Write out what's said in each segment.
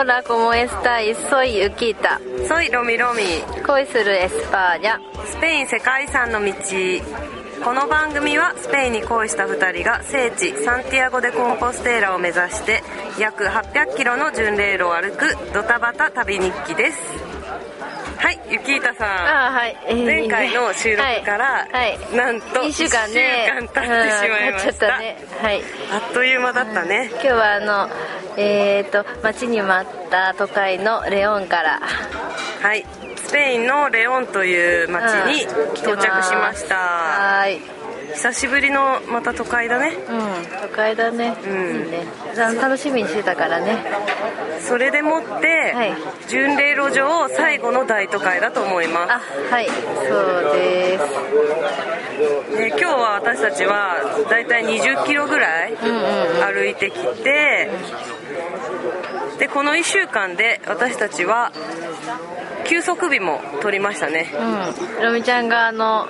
Hola, ¿cómo estáis? Soy Yukita. Soy ロミロミ恋する España。スペイン世界遺産の道この番組はスペインに恋した2人が聖地サンティアゴ・デ・コンポステーラを目指して約800キロの巡礼路を歩くドタバタ旅日記ですはいゆきたさんあーはい。えー前回の収録からはい。はいなんと1週間ね。1週間経ってしまいましたうん経っちゃったね。はい。あっという間だったね、今日はあの、えーと、待ちに待った都会のレオンから。はいスペインのレオンという町にうん到着しました、はーい。久しぶりのまた都会だねうん、都会だね。うんいいね。楽しみにしてたからね。それでもって、はい巡礼路上最後の大都会だと思いまあ、はい。そうです。すで今日は私たちはだいたい20キロぐらいうんうんうん。でこの1週間で私たちは休息日も取りましたね。うん。ロミちゃんがあの、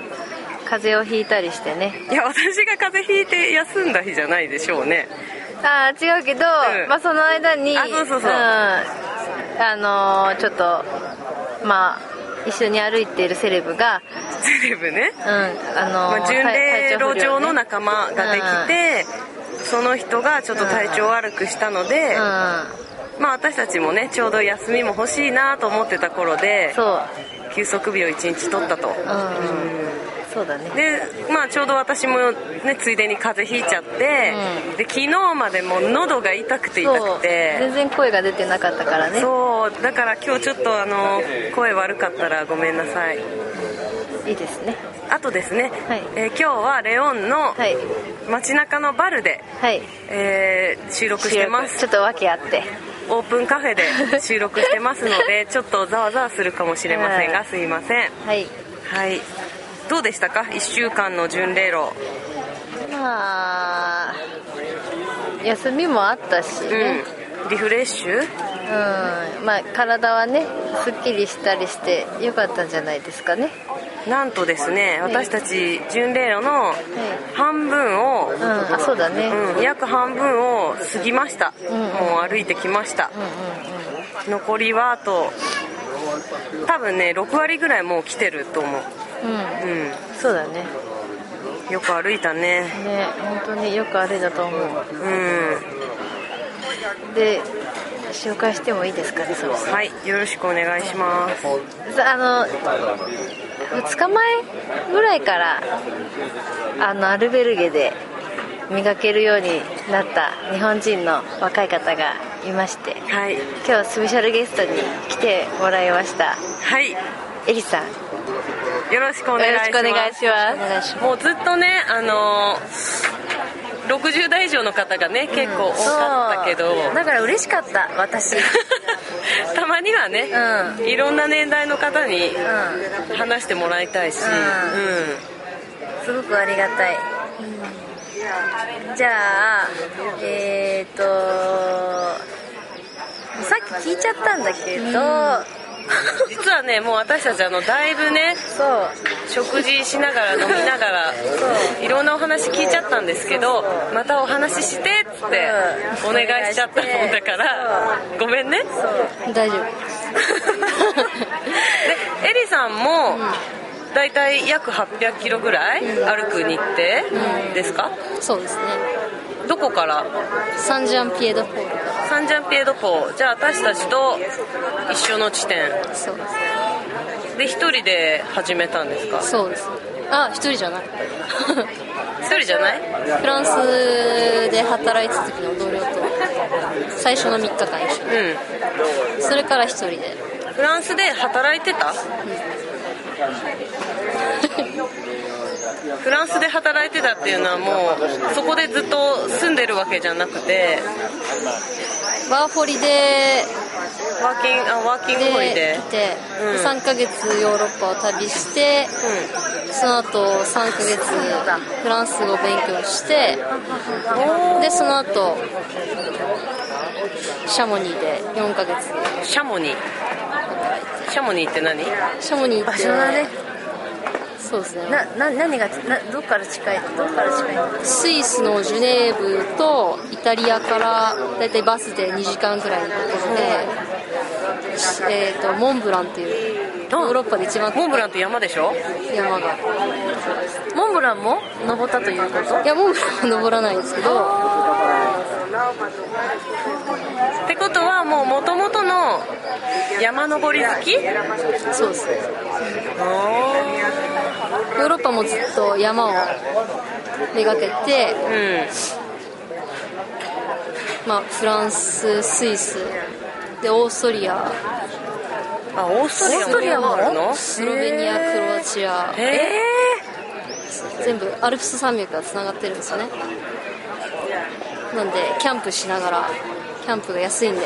風邪をひいたりしてね。いや私が風邪ひいて休んだ日じゃないでしょうね。あー違うけど、うん。まあその間にあそうそうそう。ん。あのーちょっとまあ一緒に歩いているセレブがセレブね、うん。あのーまあ、巡礼路上の中仲間ができて、その人がちょっと体調悪くしたので、うんまあ私たちもねちょうど休みも欲しいなと思ってた頃で休息日を1日取ったと。うん。そうだね。でまあちょうど私もねついでに風邪ひいちゃって、うん。で昨日までもう喉が痛くて痛くて。全然声が出てなかったからね。そう。だから今日ちょっとあの声悪かったらごめんなさい。いいですね。あとですね、はい。えー今日はレオンのはい。街中のバルで、はい。えー収録してます。ちょっと訳あってオープンカフェで 収録してますのでちょっとざわざわするかもしれませんがすいません。はい。はい。どうでしたか？1週間の巡礼路。まあ休みもあったしうね、ん。リフレッシュ？うん。まあ体はねすっきりしたりしてよかったんじゃないですかねなんとですね私たち巡礼路の半分を、うんあそうだね。うんうん、約半分を過ぎました、ん。もう歩いてきました。うんうん残りはあと多分ね6割ぐらいもう来てると思う。うん。うそうだね。んよく歩いたね。ね本当によく歩いたと思う。うん。で紹介してもいいですかねそろそろ。はいよろしくお願いします。あの2日前ぐらいからあのアルベルゲで磨けるようになった日本人の若い方がいましてはい。今日スペシャルゲストに来てもらいました。はい。エリさん。よろしくお願いします。もうずっとねあの60代以上の方がね結構多かったけど、そう。だから嬉しかった私。たまにはね、ういろんな年代の方にう話してもらいたいし、ん。すごくありがたい。じゃあえっ、ー、とさっき聞いちゃったんだけど、実はねもう私たちあのだいぶね食事しながら飲みながらいろんなお話聞いちゃったんですけどまたお話ししてっつってお願いしちゃったもんだからごめんね。大丈夫。でエリさんもだいたい約800キロぐらい歩く日程ですか？そうですね。どこから？サンジャンピエドホール。かサンジャンピエドポーじゃあ私たちと一緒の地点。らそうです。で一人で始めたんですか？そうです。あ一人じゃない。一人じゃない？フランスで働いてた時の同僚と最初の3日間一緒。にうそれから一人で。んフランスで働いてた？フランスで働いてたっていうのはもうそこでずっと住んでるわけじゃなくてワーホリでワーキングあワーキングホリでデ来て、うん。3ヶ月ヨーロッパを旅してその後3ヶ月フランス語を勉強してでその後シャモニーで4ヶ月。うんシャモニー。シャモニーって何？シャモニーって場所だねそうですね。なな何がなどっから近いどっから近い？のスイスのジュネーブとイタリアからだいたいバスで2時間ぐらいのところで、えー、とモンブランっていうヨーロッパで一番モンブランって山でしょ？山が。モンブランも？登ったということ？いやモンブランは登らないんですけどってことはもう元々の山登り好き？そうです。ねヨーロッパもずっと山をめがけて、うん。まあ、フランススイスでオーストリア。あオーストリアもあるの？スロベニアクロアチア。へえ全部アルプス山脈がつながってるんですよね。なんでキャンプしながらキャンプが安いんで。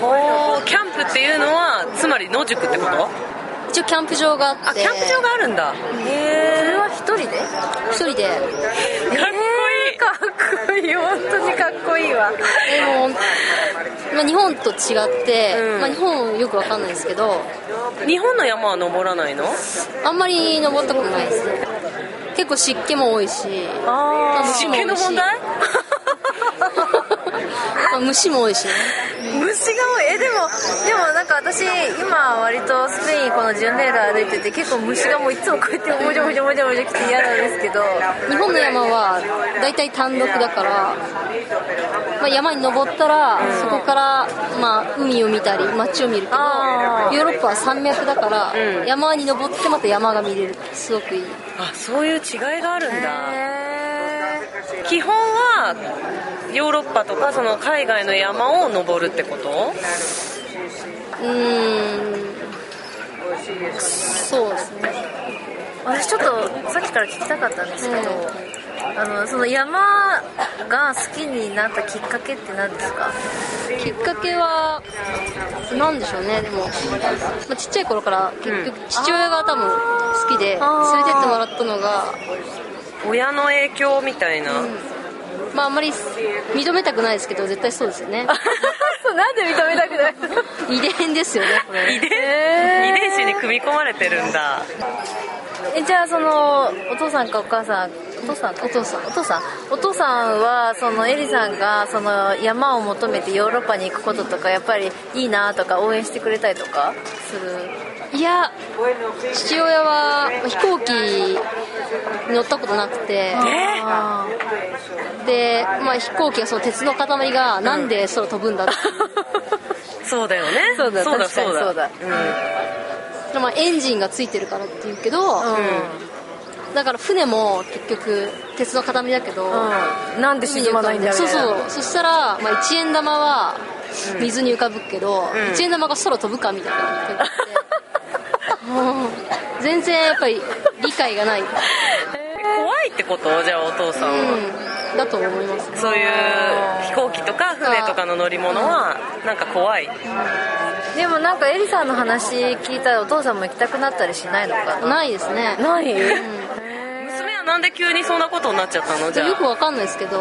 ほうキャンプっていうのはつまり野宿ってこと？一応キャンプ場があって。あキャンプ場があるんだ。へそれは一人で？一人で。えかっこかっこいい。本当にかっこいいわ。でも、まあ、日本と違って、うん。まあ、日本よくわかんないですけど。いい日本の山は登らないの？あんまり登ったことないですね。結構湿気も多いし。あー。湿気の問題？まあ虫も多いしね。虫が多い。えでもでもなんか私今割とスペインこの巡礼路歩いてて結構虫がもういつもこうやってもじゃもじゃもじゃもじゃ来て嫌なんですけど。日本の山は大体単独だから、まあ、山に登ったら、そこから、まあ、海を見たり街を見るけどヨーロッパは山脈だから、うん。山に登ってまた山が見れる。すごくいい。あそういう違いがあるんだ。へ基本はヨーロッパとかその海外の山を登るってこと？うーんそうですね。ー私ちょっとさっきから聞きたかったんですけど、あのその山が好きになったきっかけって何ですか？きっかけはなんでしょうねでも、まあ、ちっちゃい頃から結局父親が多分好きで連れてってもらったのが親の影響みたいな、まああんまり認めたくないですけど絶対そうですよね。そうなんで認めたくない遺伝ですよねこれ。遺伝、へー遺伝子に組み込まれてるんだ。えじゃあそのお父さんかお母さん？お父さん？かお父さん。お父さん。お父さんはそのエリさんがその山を求めてヨーロッパに行くこととかやっぱりいいなとか応援してくれたりとかする？いや父親は飛行機に乗ったことなくて。あで、まあ、飛行機がその鉄の塊がなんで空飛ぶんだって、そうだよね。そうだそうだ確かにそうだ。そうだ。まあ、エンジンがついてるからって言うけど、ーだから船も結局鉄の塊だけど、うん、うん、なんで沈まないんだみたいな。そうそう。そしたら、まあ、1円玉は水に浮かぶけど、ん。1円玉が空飛ぶかみたいなって もう全然やっぱり理解がない、う怖いってこと？じゃあお父さんは、ん、だと思います。そういう飛行機とか船とかの乗り物はなんか怖い。でもなんかエリさんの話聞いたらお父さんも行きたくなったりしないのかな？ないですね。ない、娘はなんで急にそんなことになっちゃったの？じゃあ。よくわかんないですけど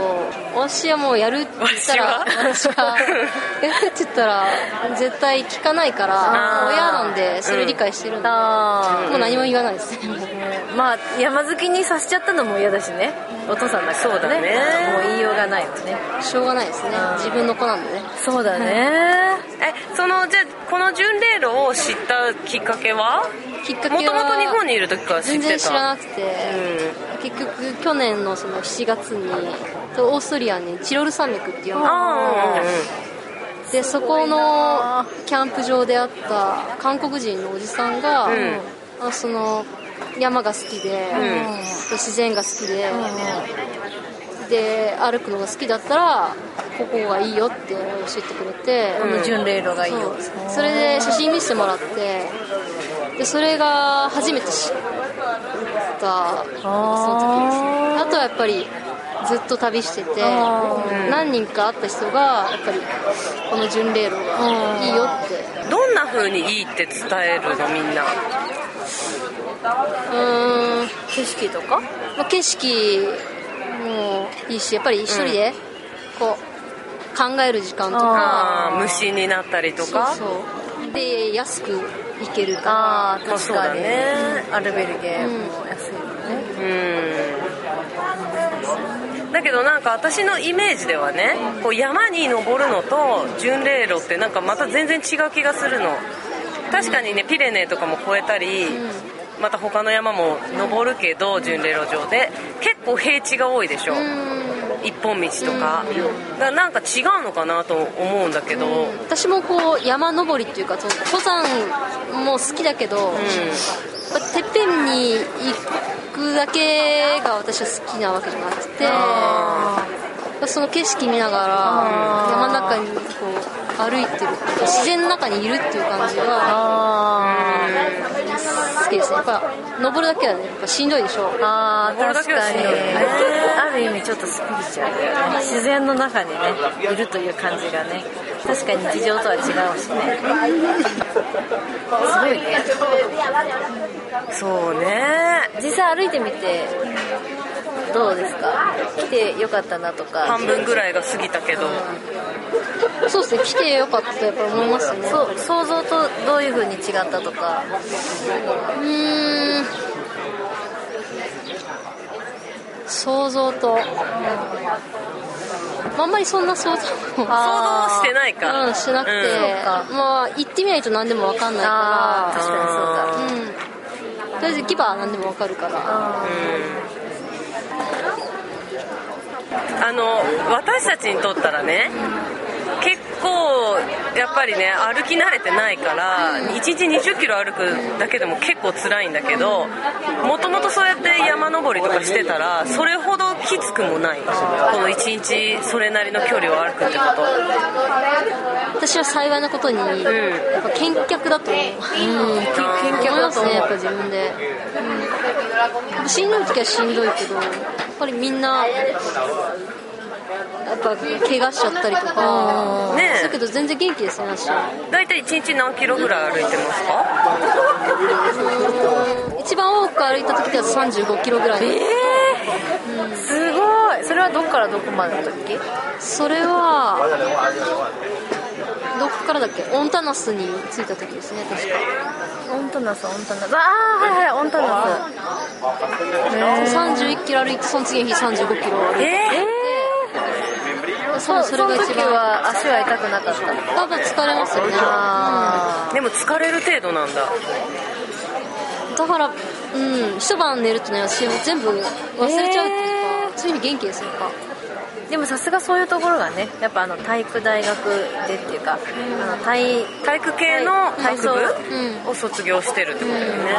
私はもうやるって言ったら私がやるって言ったら絶対聞かないから親なんでそれ理解してるんで、あもう何も言わないです。ねもうあまあ山好きにさせちゃったのも嫌だしね。お父さんだからね。そうだね。もう言いようがないよね。しょうがないですね。自分の子なんでね。そうだね。えそのじゃあこの巡礼路を知ったきっかけは？きっかけはもともと日本にいる時から知ってた。全然知らなくて、結局去年のその7月にオーストリアにチロル山脈っていうのがあでそこのキャンプ場で会った韓国人のおじさんが、ん。あその山が好きで,、で自然が好きで、で歩くのが好きだったらここがいいよって教えてくれて、この巡礼路がいいよそれで写真見せてもらってでそれが初めて知ったその時ですね。あとはやっぱりずっと旅してて何人か会った人がやっぱりこの巡礼路がいいよって。どんな風にいいって伝えるのみんな？うーん、景色とか？まあ、景色もいいしやっぱり一人でこう考える時間とか。ああ虫になったりとか？そうそう。で安く行けるかああ確かに。ね。ねアルベルゲも安いのね、うん。だけどなんか私のイメージではねこう山に登るのと巡礼路ってなんかまた全然違う気がするの。確かにねピレネーとかも越えたり、また他の山も登るけど巡礼路上で。結構平地が多いでしょ、一本道とか,、だからなんか違うのかなと思うんだけど、私もこう山登りっていうかその登山も好きだけど、やっぱてっぺんに行くだけが私は好きなわけじゃなくてその景色見ながら山の中にこう歩いてる。自然の中にいるっていう感じがあ好きです。ねやっぱ登るだけはねやっぱしんどいでしょ。ーあーこれだ確かにけはしんどい。ねある意味ちょっとスピリチュアル自然の中にねいるという感じがね確かに日常とは違うしね。すごいね。そうね。実際歩いてみてどうですか？来てよかったなとか。半分ぐらいが過ぎたけど、そうですね来てよかったとやっぱ思いますね。そう想像とどういう風に違ったとか。うーん。想像と、まあ、あんまりそんな想像想像してないか。うんしてなくて、うん。まあ行ってみないと何でも分かんないかああ確かにそうだらうん。とりあえず行けば何でも分かるからあの私たちにとったらね結構やっぱりね歩き慣れてないから1日2 0キロ歩くだけでも結構辛いんだけどもともとそうやって山登りとかしてたらそれほどきつくもない。この1日それなりの距離を歩くってこと。私は幸いなことに、やっぱ見客だと思う、うん、見客だと思いますねやっぱ自分で、うん、しんどい時はしんどいけどやっぱりみんなやっぱ怪我しちゃったりとか、ねえ。だけど全然元気ですね私。は大体1日何キロぐらい歩いてますか？一番多く歩いた時では35キロぐらい、すごい。それはどこからどこまでの時？それはどこからだっけ？オンタナスに着いた時ですね確か。オンタナスオンタナス。ああはいはいオンタナス。31キロ歩いてその次の日35キロ歩いて、えそうそれが一番。は足は痛くなかった？多分疲れますよねあー、でも疲れる程度なんだ。だからうん一晩寝るとね私全部忘れちゃうっていうか、次の日元気ですよやっぱ。ーでもさすがそういうところがねやっぱあの体育大学でっていうか、あの体体育系の学体部？を卒業してるってことだよね、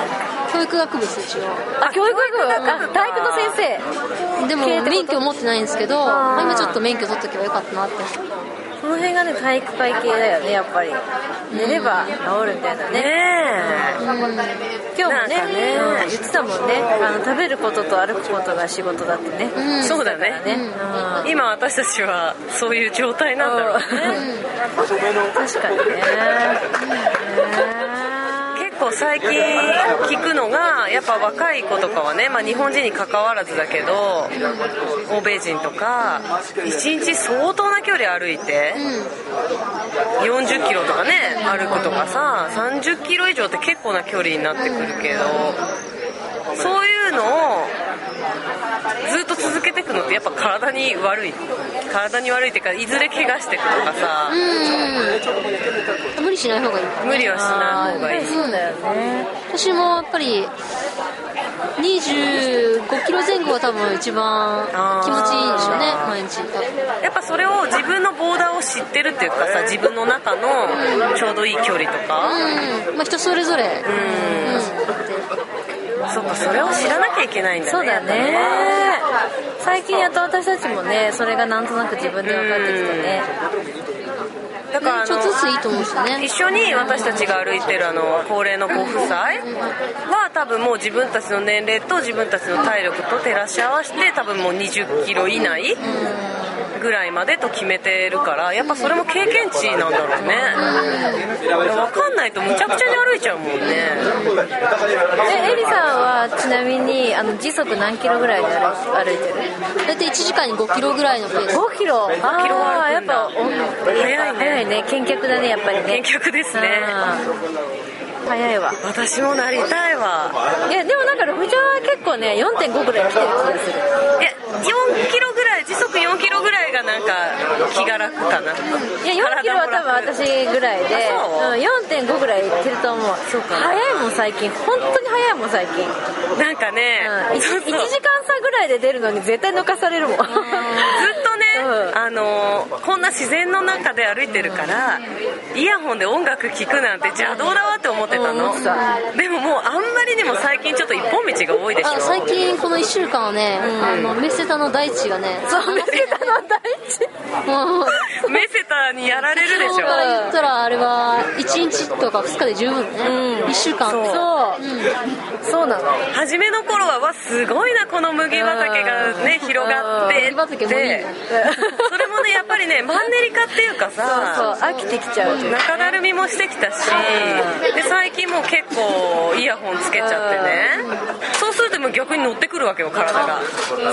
教育学部です一応。あ教育学部？あ体育の先生。でも免許持ってないんですけど今ちょっと免許取っとけばよかったなってその辺がね体育会系だよねやっぱり。寝れば治るみたいなね、ね今日もねねうん言ってたもんね。あの食べることと歩くことが仕事だってね、えそうだねね、うん。今私たちはそういう状態なんだろうね。確かにね最近聞くのがやっぱ若い子とかはね、まあ、日本人に関わらずだけど欧米人とか1日相当な距離歩いて40キロとかね歩くとかさ30キロ以上って結構な距離になってくるけどそういうのをと続けていくのってやっぱ体に悪い。体に悪いっていうかいずれ怪我していくとかさ。うん。無理しない方がいい。無理はしない方がいい。そうだよね。私もやっぱり25キロ前後が多分一番気持ちいいでしょうね毎日。やっぱそれを自分のボーダーを知ってるっていうかさ自分の中のちょうどいい距離とか。うん。まあ人それぞれ。うんそっかそれを知らなきゃいけないんだねそうだね。最近やっと私たちもねそれがなんとなく自分で分かってきたね。だからあちょっとずついいのと思うんですよね。一緒に私たちが歩いてるあの高齢のご夫妻は多分もう自分たちの年齢と自分たちの体力と照らし合わせて多分もう20キロ以内ぐらいまでと決めてるからやっぱそれも経験値なんだろうね。分かんないとむちゃくちゃに歩いちゃうもんね。えエリさんはちなみにあの時速何キロぐらいで歩い歩いてる大体1時間に5キロぐらいのペース。5キロ。あキロはあやっぱお早いね。早いね。見客だねやっぱりね。見客ですね。早いわ。私もなりたいわ。いやでもなんかロフちゃんは結構ね4.5ぐらい来てる気がする。いや4キロぐらい時速4キロぐらいがなんか気が楽かな。いや4キロは多分私ぐらいでう？うん、4.5ぐらいいってると思う。そうか。な早いもん最近。本当に早いもん最近、うん、なんかね、1, そうそう。時間差ぐらいで出るのに絶対抜かされるもん。ずっとね、うん。あのこんな自然の中で歩いてるから、イヤホンで音楽聴くなんて邪道だわって思ってたの、うん。でももうあんまりにも最近ちょっと一本道が多いでしょ。あ最近この1週間はね、あのメセタの大地がね。そうメセタの大地。メセタにやられるでしょ。そこから言ったらあれは1日とか2日で十分ね、うん。1週間。そう。そう、そうなの。初めの頃はわすごいなこの麦畑がねうん。広がって麦畑もいいねそれもねやっぱりねマンネリ化っていうかそうさ飽きてきちゃう。中だるみもしてきたしで最近もう結構イヤホンつけちゃってね。そうするともう逆に乗ってくるわけよ体が。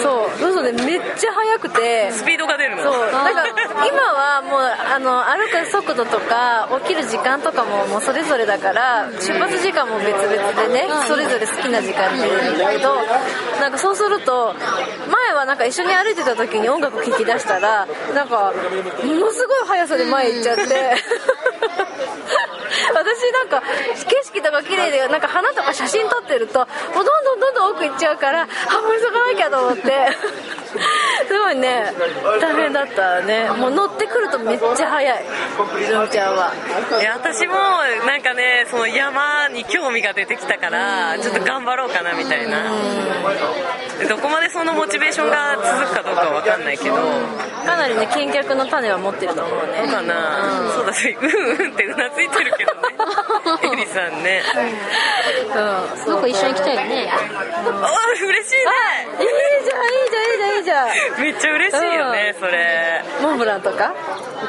そうそうそうねめっちゃ速くて。スピードが出るの。そう。なんか今はもうあの歩く速度とか起きる時間とかももうそれぞれだから出発時間も別々でねそれぞれ好きな時間に出るんだけどなんかそうすると前はなんか一緒に歩いてた時に音楽聴き出したらなんかものすごい速さで前行っちゃって。私なんか景色とか綺麗でなんか花とか写真撮ってるともうどんどんどんどん奥行っちゃうからあもう急がなきゃと思って。すごいね大変だったね。もう乗ってくるとめっちゃ速い。純ちゃんは。いや私もなんかねその山に興味が出てきたからちょっと頑張ろうかなみたいな。でどこまでそのモチベーションが続くかどうかは分かんないけど。かなりね見客の種は持ってると思うね。そうかな、そうだし うんうんってうなずいてるけどね。エリさんね。うん。どこ一緒に行きたいよね。あ嬉しいあいいじゃんいいじゃんいいじゃん。いいじゃんねめっちゃ嬉しいよねそれ。モンブランとか？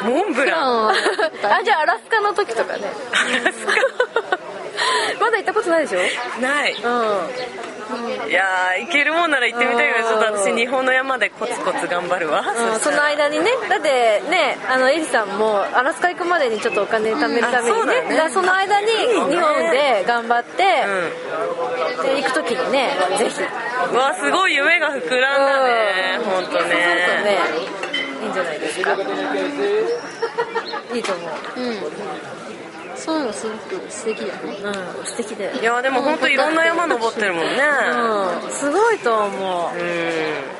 モンブラン？ああじゃあアラスカの時とかね。アラス まだ行ったことないでしょ？カない。うん。いやー行けるもんなら行ってみたいけどちょっと私日本の山でコツコツ頑張るわ、うん、その間にね。だってねあのエリさんもアラスカ行くまでにちょっとお金貯めるためにね,、うんあそねその間に日本で頑張って、うで行く時にねぜひ。わすごい夢が膨らんだね。うん。本当そうするとねね。いいんじゃないですか いいと思う。うん。そういうのすごく素敵だよね。うん。素敵だよ。いやでも本当いろんな山登ってるもんね。うん。すごいと思う。うん。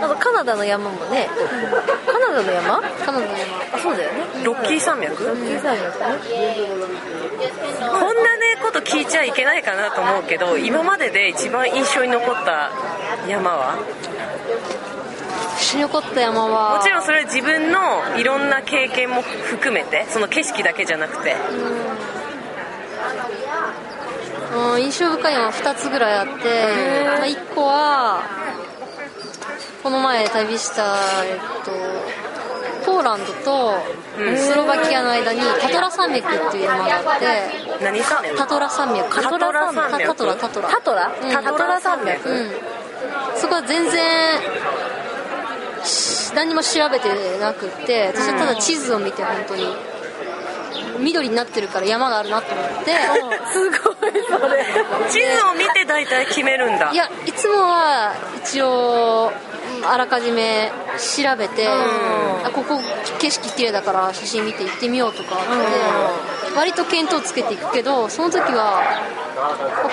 あとカナダの山もね。カナダの山？カナダの山。あそうだよね。ロッキー山脈？ロッキー山脈。ねこんなねこと聞いちゃいけないかなと思うけど今までで一番印象に残った山は？一緒に残った山はもちろんそれは自分のいろんな経験も含めてその景色だけじゃなくて。うん。印象深いのは2つぐらいあって、まあ、1個はこの前旅した、えっと、ポーランドとスロバキアの間にタトラ山脈っていう山があって何山タトラ山脈。タトラ山脈。タトラタトラ。タトラ、うん。タトラ山脈、うん。そこは全然し何も調べてなくって私はただ地図を見て本当に。緑になってるから山があるなと思って。すごいそれ。地図を見て大体決めるんだ。いやいつもは一応あらかじめ調べて、あここ景色綺麗だから写真見て行ってみようとかって、割と見当つけていくけどその時は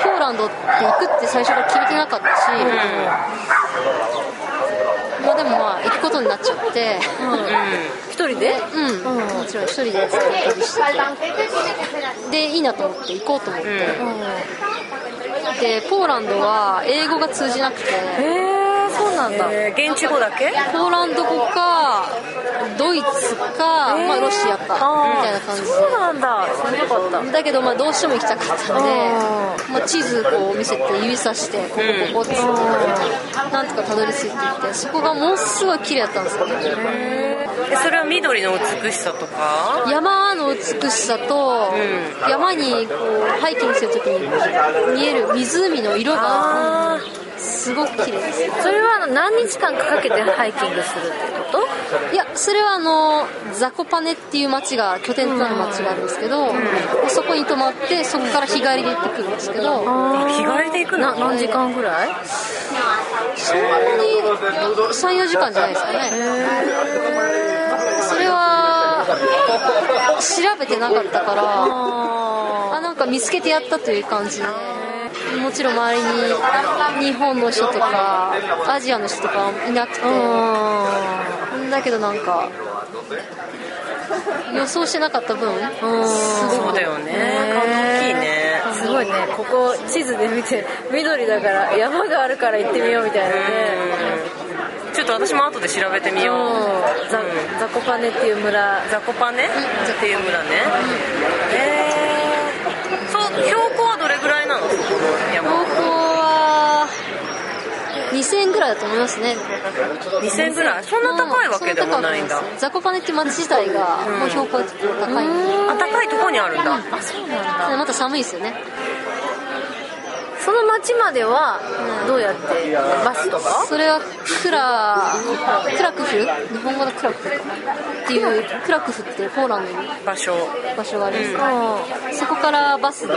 ポーランドって行くって最初から決めてなかったし、まあでもまあ行くことになっちゃって。一人で？うん、もちろん一人で。ずっと旅しててでいいなと思って行こうと思って、でポーランドは英語が通じなくて。へえそうなんだ。えー現地語だけ？ポーランド語かドイツか、まあ、ロシアかみたいな感じ。でそうなんだ。知らなかった。だけどまあどうしても行きたかったんで、まあ、地図こう見せて指さしてここここってなんとかたどり着いていってそこがものすごい綺麗だったんですよ。えそれは緑の美しさとか？山の美しさと、山にこうハイキングするときに見える湖の色があすすごく綺麗です。それはあの何日間かかけてハイキングするってこと？いやそれはあのザコパネっていう町が拠点となる町があるんですけど、そこに泊まってそこから日帰りで行ってくるんですけど日帰りで行くの？な何時間ぐらい？そんなに34時間じゃないですかね。それは調べてなかったからあなんか見つけてやったという感じでもちろん周りに日本の人とかアジアの人とかいなくて。だけどなんか予想してなかった分すごく。そうだよね。大きいね。すごいね。ここ地図で見て緑だから山があるから行ってみようみたいなね。ちょっと私も後で調べてみよう。うん。ザザコパネっていう村。ザコパネ？っていう村ね。へえそう標高はどれぐらいなの山標高は2000円ぐらいだと思いますね。2000ぐらい？そんな高いわけでもないんだ。すザコパネって町自体がもう標高い。ん。であ高いとこにあるんだ。そうなんだ。また寒いですよね。その町まではどうやって？バスとか？それはクラクラクフ日本語のクラクフっていうクラクフっていうポーランドに場所。場所があるんです。けど、そこからバスで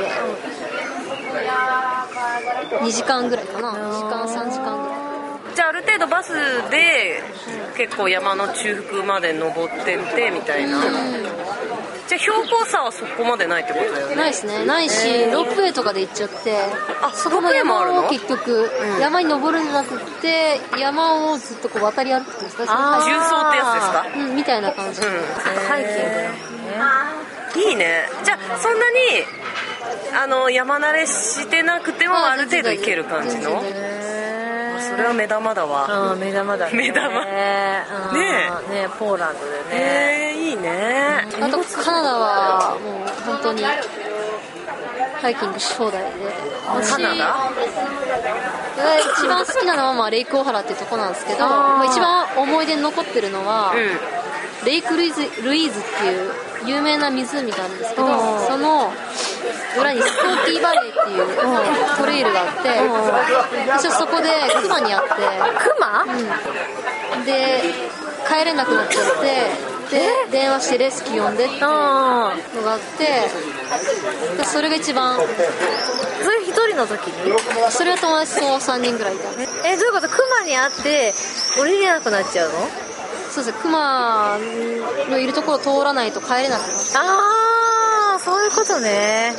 2時間ぐらいかな。2時間3時間ぐらいじゃあある程度バスで結構山の中腹まで登ってってみたいな。じゃあ標高差はそこまでないってことだよね。ないですね。ないし、ロープウェイとかで行っちゃってあそこの？山を結局、山に登るんじゃなくって山をずっとこう渡り歩くんですか？重曹ってやつですか？うんみたいな感じ、ハイキングだもんねいいね。じゃあそんなにあの山慣れしてなくてもある程度いける感じの？れは目玉だわ。うん目玉だね。目玉。ねうん。ねねポーランドでね。へえいいね。あとカナダはもう本当にハイキングし放題で。私カナダ？が一番好きなのはまあレイクオハラっていうとこなんですけど一番思い出に残ってるのは、うレイクルイズルイーズっていう有名な湖があるんですけどうん。その裏にスコーティーバレーっていうトレイルがあって私はそこでクマに会って。クマで帰れなくなっちゃってで電話してレスキュー呼んでっていうのがあってでそれが一番。それ一人の時に？それは友達と3人ぐらいいた。えどういうこと？クマに会って降りれなくなっちゃうの？そうですねクマのいるところを通らないと帰れなくなってああそういうことね。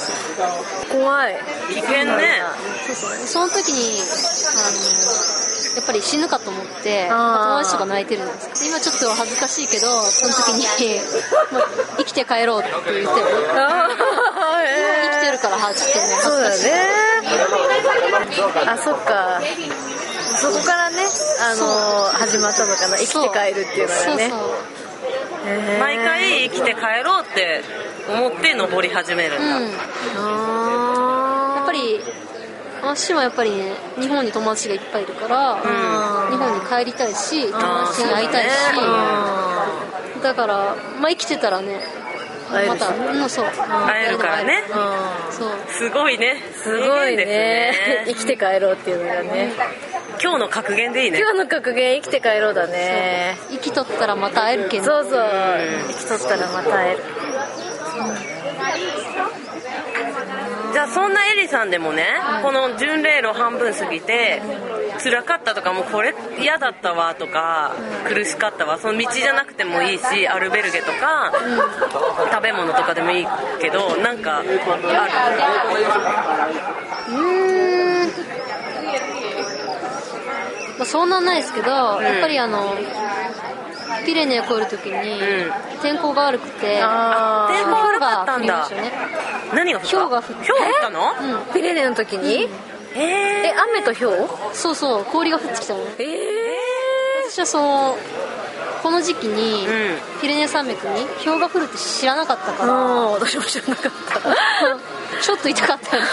怖い。危険ね。そうそう。その時にあのやっぱり死ぬかと思って友達とか泣いてるんですけど今ちょっと恥ずかしいけどその時に もう生きて帰ろうって言ってああ 生きてるからはちょっとね。そうだ恥ずかしいねあそっかそこからねあの始まったのかな。生きて帰るっていうのがね。そうそう。へー。毎回生きて帰ろうって思って登り始めるんだ、うん。やあっぱり私もやっぱりね日本に友達がいっぱいいるから、日本に帰りたいし友達に会いたいし、あだから、まあ、生きてたらねま会えるし。たうんそう。会えるからね。うん。そう。すごいね。すごいね。生きて帰ろうっていうのがね今日の格言でいいね。今日の格言生きて帰ろうだね。生きとったらまた会えるけんそうそう。生きとったらまた会える。じゃあそんなエリさんでもね、この巡礼路半分過ぎて辛かったとかもうこれ嫌だったわとか、苦しかったわその道じゃなくてもいいしアルベルゲとか、食べ物とかでもいいけどなんかある？うーんまあ、そんなんないですけど、やっぱりあのピレネを越えるときにん。天候が悪くて、あ天候悪かったんだ。何が降った？氷が降ったの、ーピレネの時に？ええ雨と氷？そうそう氷が降ってきたの。ねええ私はそのこの時期に、うん。ピレネ山脈に氷が降るって知らなかったから、うん私も知らなかった。ちょっと痛かったよね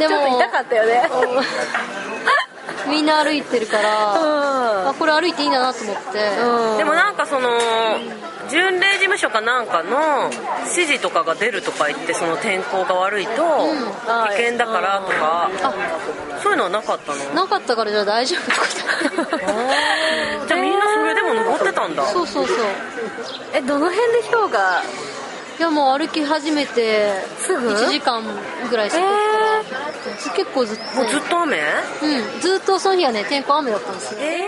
でもちょっと痛かったよね。みんな歩いてるから、うん。あこれ歩いていいんだなと思って、うん。でもなんかその巡礼事務所かなんかの指示とかが出るとか言ってその天候が悪いと危険だからとか、そういうのはなかったの？なかったからじゃあ大丈夫と。か じゃあみんなそれでも登ってたんだ。そうそうそう。えどの辺で氷がいやもう歩き始めてすぐ？1時間ぐらいしてから、ず結構ずっと、もうずっと雨？うん。ずっとその日はね天候雨だったんですよ。ええよ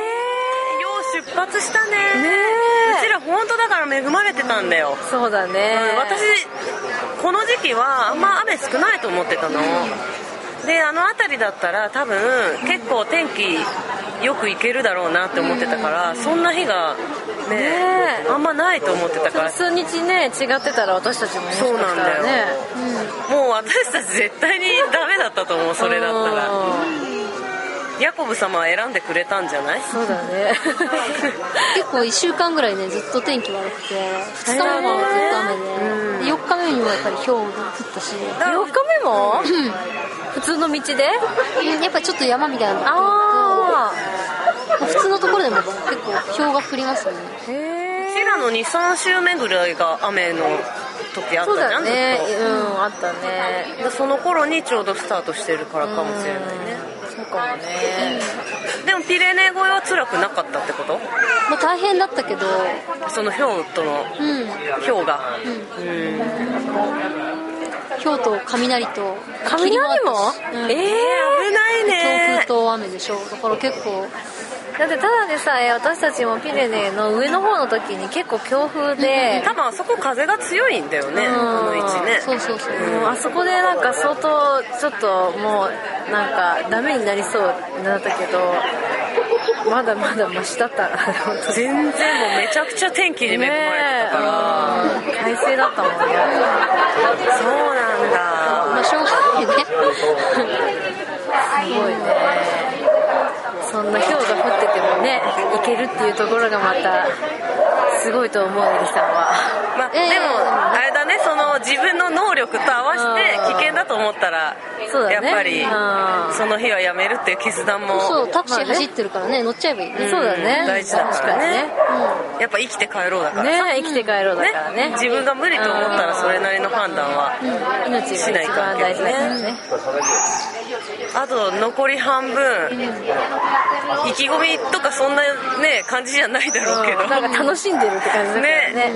う出発したね。ねうちら本当だから恵まれてたんだよ、そうだね。うん私この時期はあんま雨少ないと思ってたの。であの辺りだったら多分結構天気よく行けるだろうなって思ってたからそんな日がね。ね。あんまないと思ってたから。数日ね違ってたら私たちももしかしたらね。もう私たち絶対にダメだったと思うそれだったら。ヤコブ様は選んでくれたんじゃない？そうだね。結構1週間ぐらいねずっと天気悪くて2日目もずっと雨で,、で4日目にもやっぱり氷が降ったし。4日目も？普通の道で？やっぱりちょっと山みたいなのがあ普通のところでも結構氷が降りますよね。あへえうちらの23週目ぐらいが雨の時あっそうたじゃんだねうんあったね。でその頃にちょうどスタートしてるからかもしれないね。そうかもね。でもピレネー越えは辛くなかったってこと？まあ大変だったけど。その氷とのうん。氷が？氷と雷と雷も？うん。ええ危ない強ね風と雨でしょ。だから結構だってただでさえ私たちもピレネーの上の方の時に結構強風で多分あそこ風が強いんだよね。あの位置ね。そうそうそう。もうあそこでなんか相当ちょっともうなんかダメになりそうになったけどまだまだマシだったな。全然もうめちゃくちゃ天気に恵まれてたから、快晴だったもんね。そうなんだ。まあしょうがないね。すごいねそんな氷が降っててもね行けるっていうところがまたすごいと思うエリさんは。まあ、ええでもあれだねその自分の能力と合わせて危険だと思ったらそうだね。やっぱりうん。その日はやめるっていう決断もそうタクシー走ってるからね乗っちゃえばいいね。そうだね。大事だからね。確やっぱ生きて帰ろうだからさ。ね生きて帰ろうだからね。自分が無理と思ったらそれなりの判断は命が一番大事だからね。あと残り半分。意気込みとかそんなね感じじゃないだろうけど。うん。なんか楽しんでるって感じだからね。ね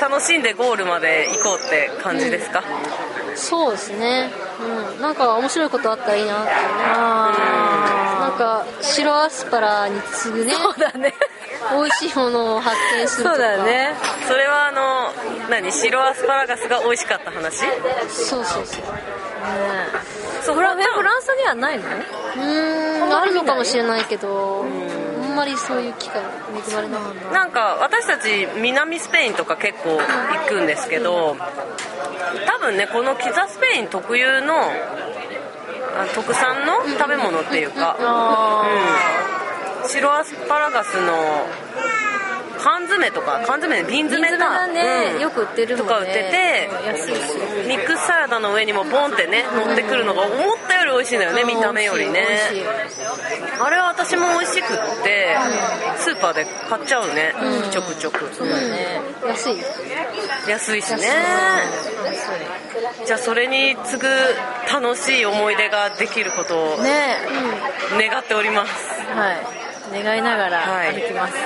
楽しんでゴールまで行こうって感じですか、そうですね。うん。なんか面白いことあったらいいなって。なんか白アスパラに次ぐね。そうだね。美味しいものを発見するそうだね。それはあの何？白アスパラガスが美味しかった話？そうそうそう。そうフラえフランスにはないの？うーん。あるのかもしれないけど。あんまりそういう機会恵まれなかった。なんか私たち南スペインとか結構行くんですけど多分ねこのキザスペイン特有のあ特産の食べ物っていうか、あうん、白アスパラガスの缶詰とか缶詰瓶瓶詰詰かだね、うん。よく売ってるね。とか売っててミックスサラダの上にもボンってね乗ってくるのが思ったより美味しいんだよね見た目よりねあれは私も美味しくってスーパーで買っちゃうね。ちょくちょく。そうだね。安い。安いしね。じゃあそれに次ぐ楽しい思い出ができることをね。願っております。はい願いながらはい。歩きます、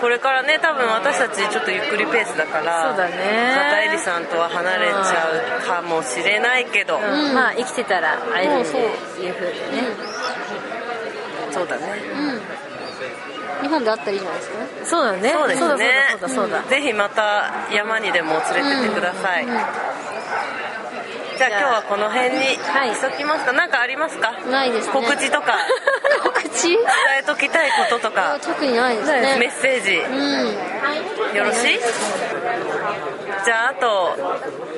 これからね多分私たちちょっとゆっくりペースだからそうだね。またエリさんとは離れちゃうかもしれないけど、うん。まあ生きてたら会えるってそういうふうでね、そうだね。日本であったらいいじゃないですか？ねそうだね。そうですね。そうだそうだそうだ、ぜひまた山にでも連れてってください、じゃあ今日はこの辺にはい。しときますか？何かありますか？ないですね。告知とか。告知？伝えときたいこととか。特にないですメねッセージ。うん。よろしい？じゃああと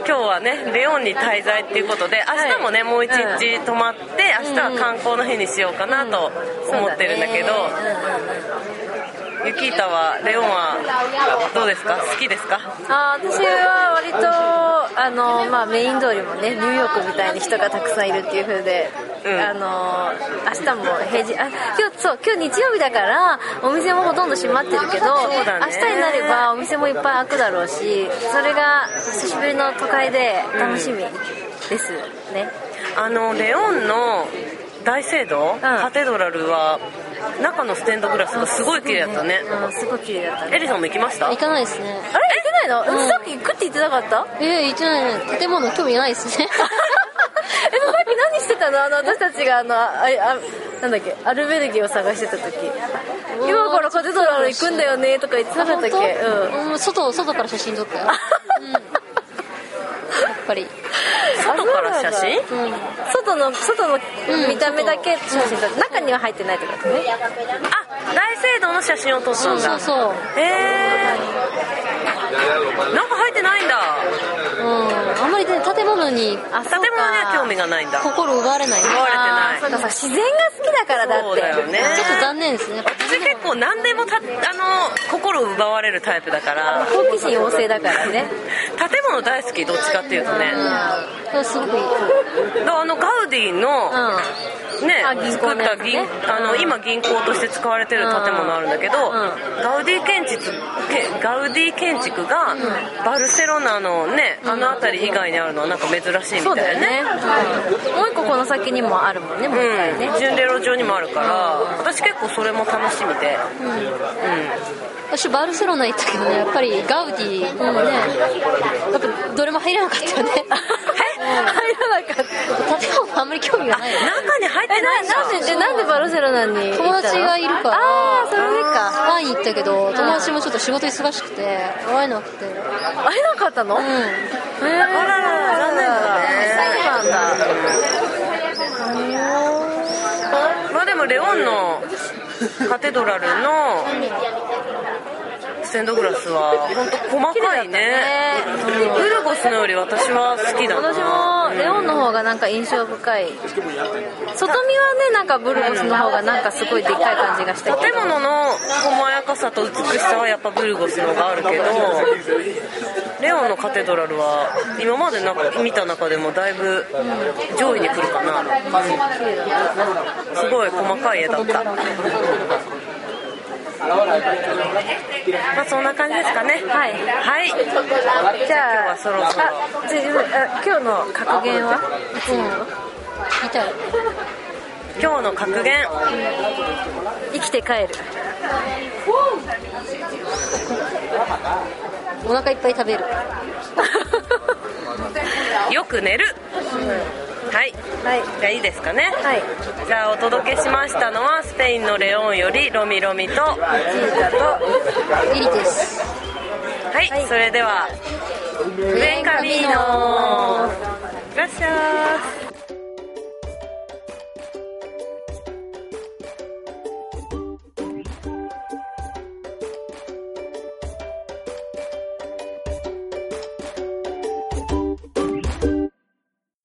今日はねレオンに滞在っていうことで明日もね、もう一日泊まって明日は観光の日にしようかなと思ってるんだけど、ユキータはレオンはどうですか？好きですか？あー私は割とあの、まあ、メイン通りもねニューヨークみたいに人がたくさんいるっていう風で、うん。あの明日も平日あ今日そう今日日曜日だからお店もほとんど閉まってるけど、明日になればお店もいっぱい開くだろうしそれが久しぶりの都会で楽しみですね、あのレオンの大聖堂、ん。カテドラルは中のステンドグラスがすごい綺麗だったね。うん、すごい綺麗だったね。エリさんも行きました？行かないですね。あれ？ないの、うん。さっき食って言ってなかった？えー、行ってないね建物興味ないですね。えさっき何してたの？あの私たちがあのああなんだっけ？アルベルギーを探してた時。今からカテドラル行くんだよねとか言ってなかったっけ？うん。うん、外外から写真撮ったよ、うん、やっぱり。外から写真うん。外の外のうん。見た目だけ写真撮って中には入ってないってことね。あ大聖堂の写真を撮ったそんだ。うそうそう。へえなんか入ってないんだ。うん。あんまりね建物にあ建物には興味がないんだ。心奪われない。奪われてない。か。さ自然が好きだからだってそうだよね。ちょっと残念ですね。私結構何でもたあの心奪われるタイプだから。好奇心旺盛だからね建物大好きどっちかっていうとね。うん。すごくいいあのガウディの、ねあ銀作った銀あの今銀行として使われてる建物あるんだけど、ん。ガウディ建築けガウディ建築がバルセロナのねあの辺り以外にあるのはなんか珍しいみたいね。だよね、うんもう一個この先にもあるもんねもう一回ね、うん、巡礼路上にもあるから私結構それも楽しみで、私バルセロナ行ったけどねやっぱりガウディもねやっぱどれも入らなかったよね。入らなかった。建物あんまり興味がない中に入ってえないななんででなんでバルセロナに友達がいるから。ああそれでか。会いに行ったけど友達もちょっと仕事忙しくて会えなくて。会えなかったの、うん。へえあららら残念だ。ねそうなん。だまあでもレオンのカテドラルのステンドグラスは 本当細かいね。ね。ブルゴスのより私は好きだな。私もレオンの方がなんか印象深い。外見はねなんかブルゴスの方がなんかすごいでっかい感じがしたけど建物の細やかさと美しさはやっぱブルゴスの方があるけどレオンのカテドラルは今までなんか見た中でもだいぶ上位に来るかな。すごい細かい絵だったまあそんな感じですかね。はい。はい。じゃあ今日はそろそろあじゃあ今日の格言は？うの見たい今日の格言。生きて帰る。お腹いっぱい食べる。よく寝るはい。はい。じゃあいいですかね。はい。じゃあお届けしましたのはスペインのレオンよりロミロミとチータとエリです。はい、それではブエンカミーノいらっしゃ